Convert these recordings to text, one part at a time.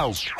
House.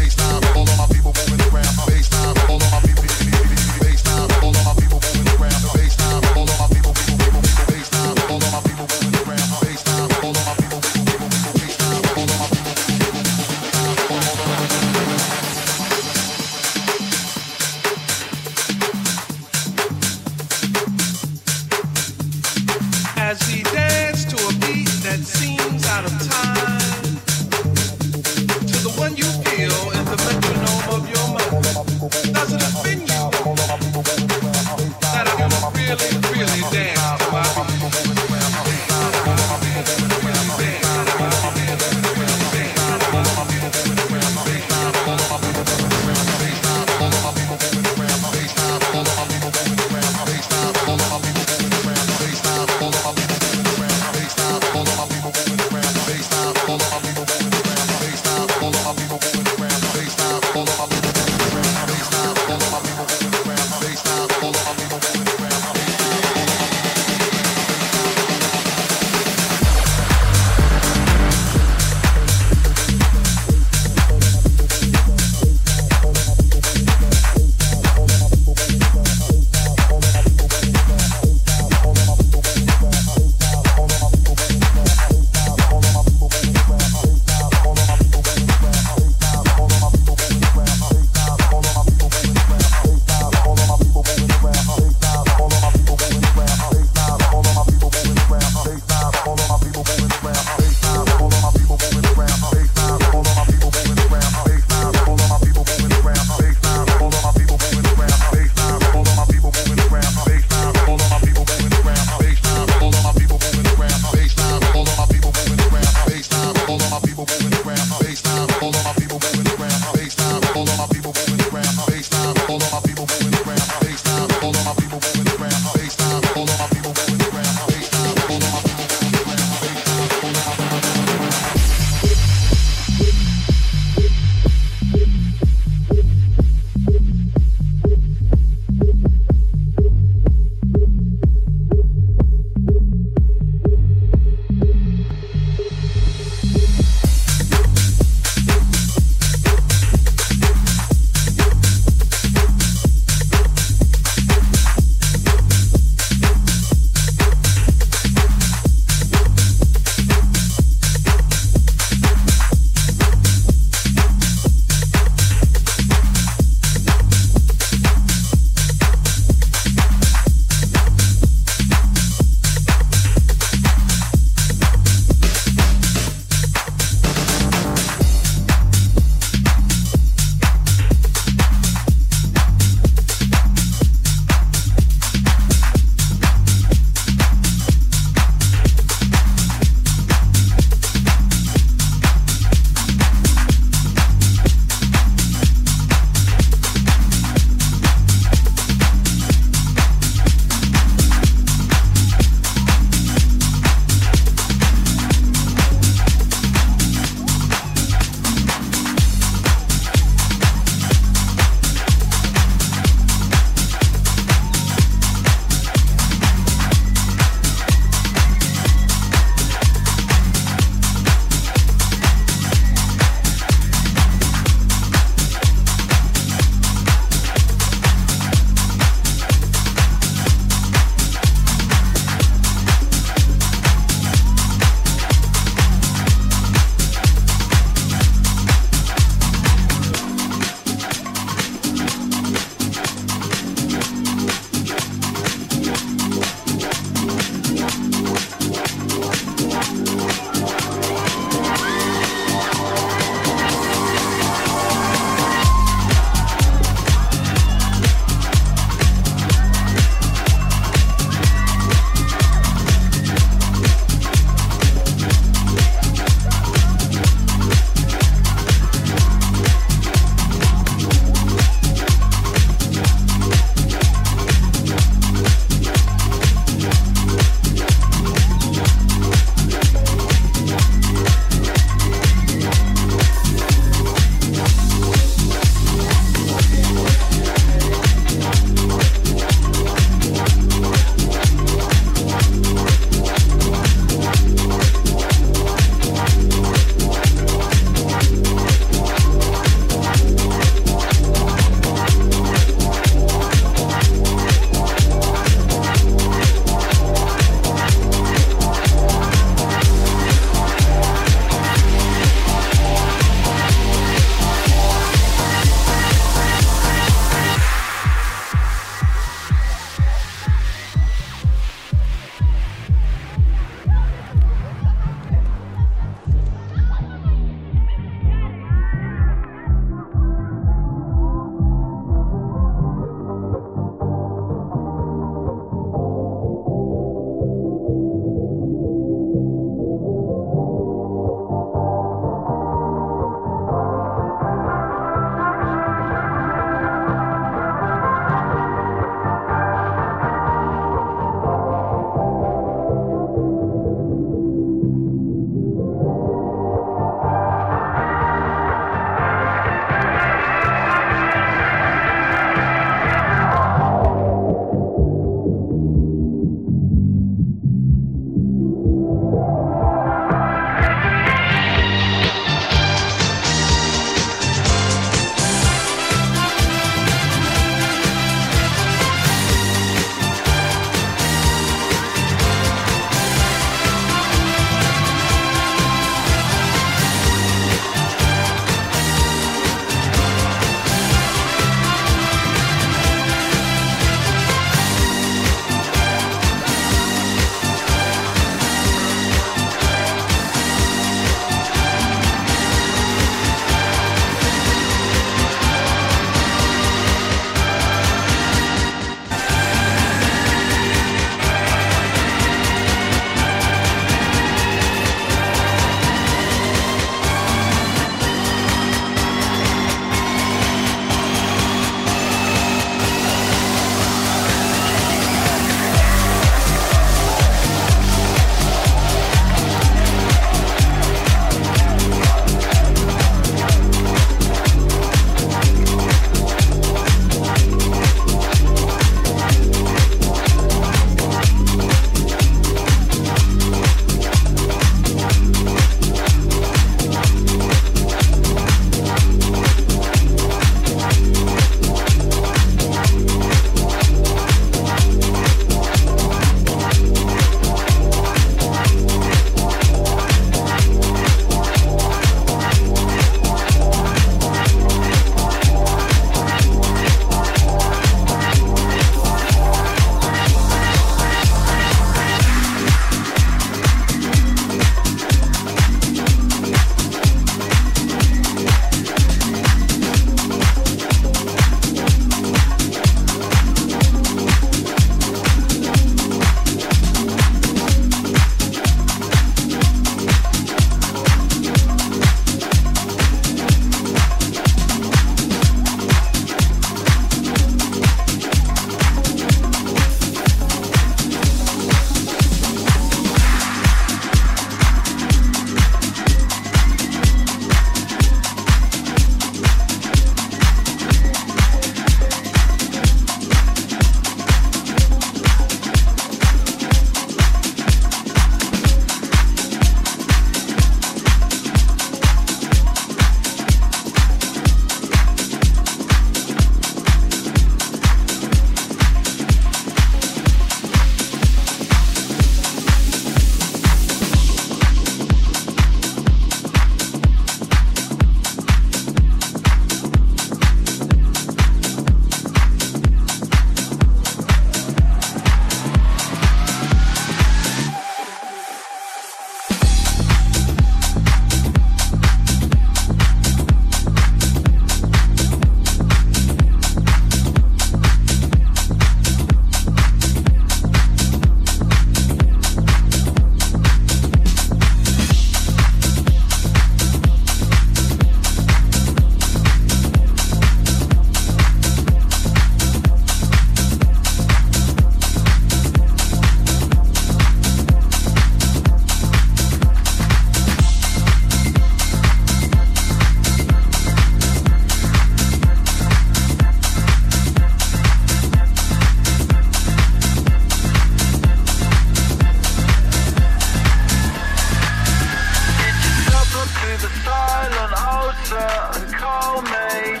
to the silent ocean, and call me.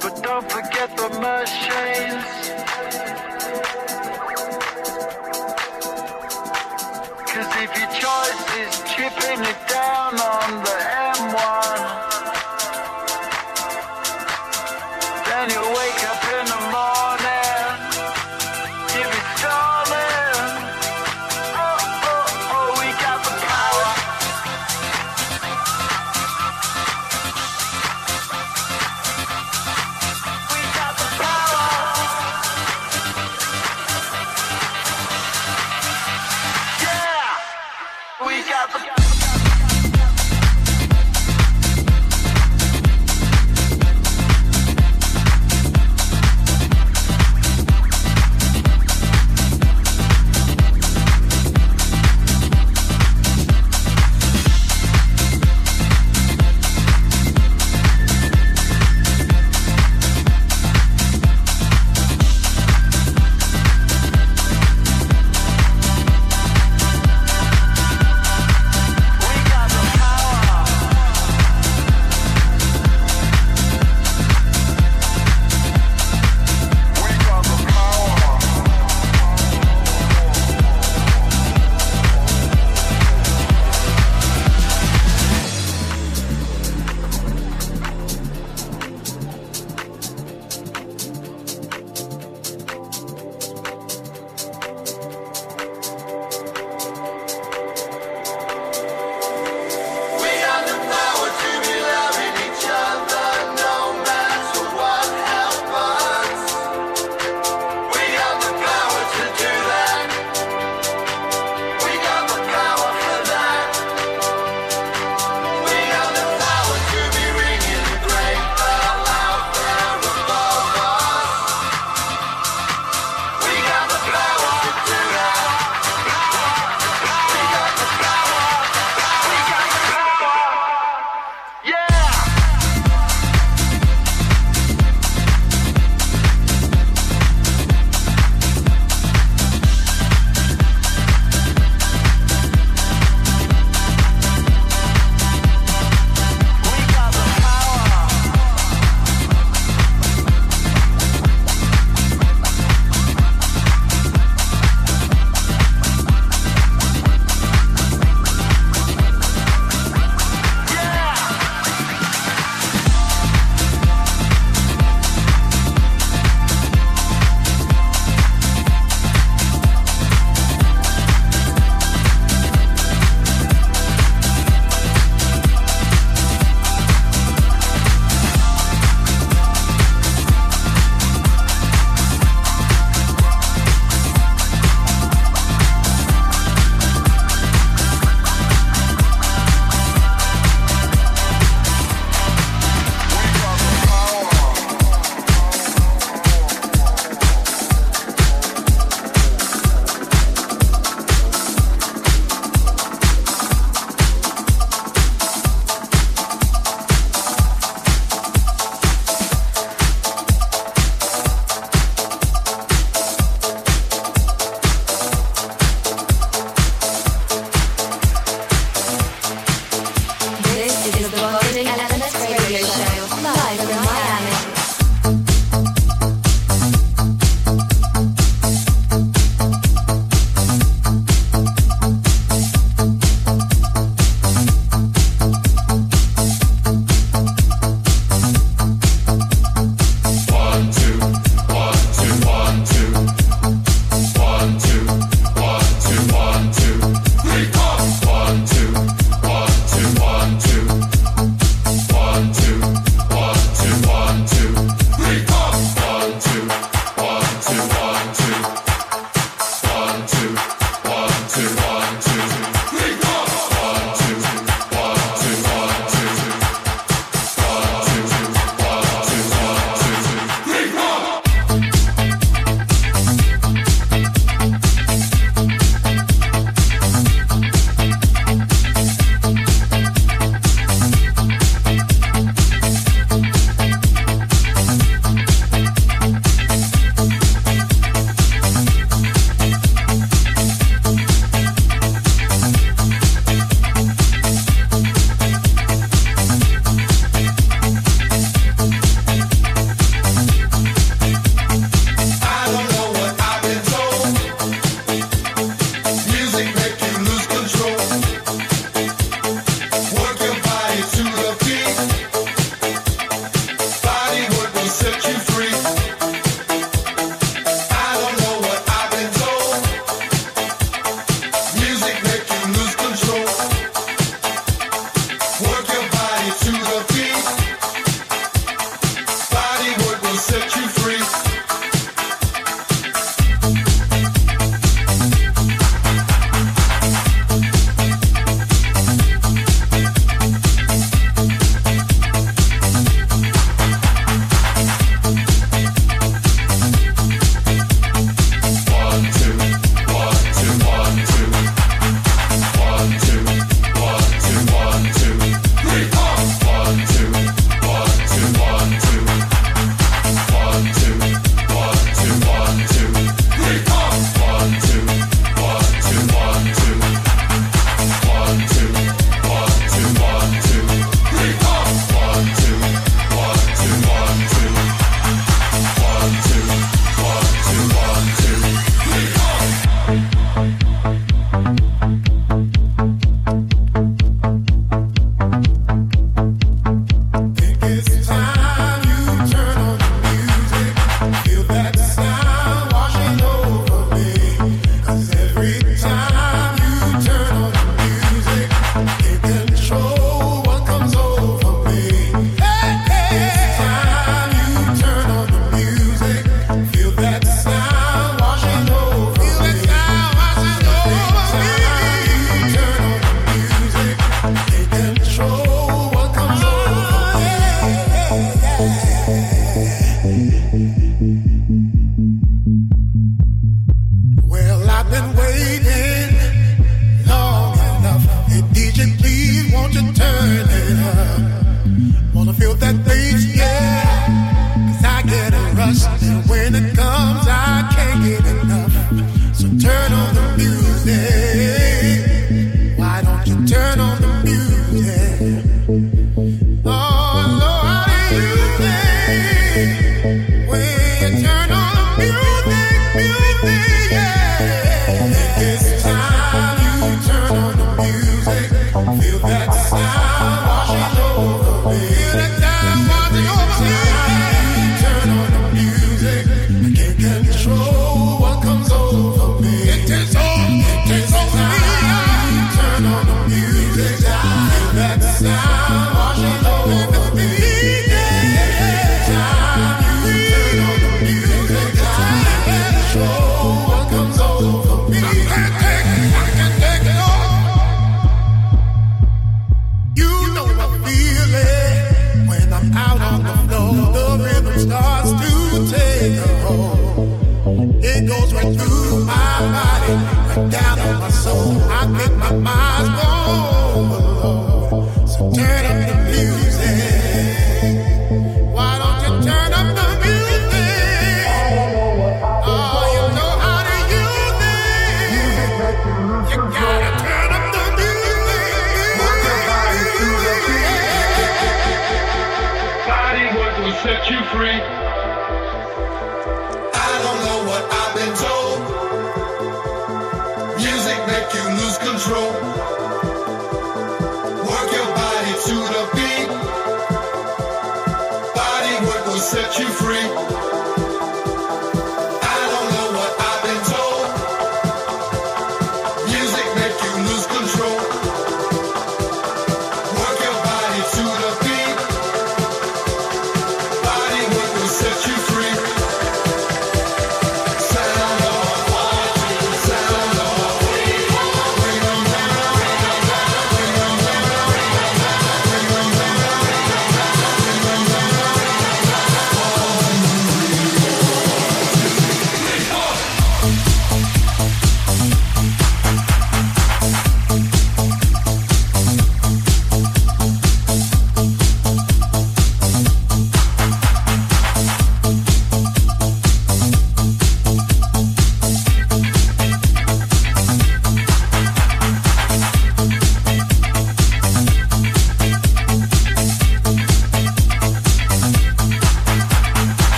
But don't forget the machines. Cause if your choice is chipping you down on the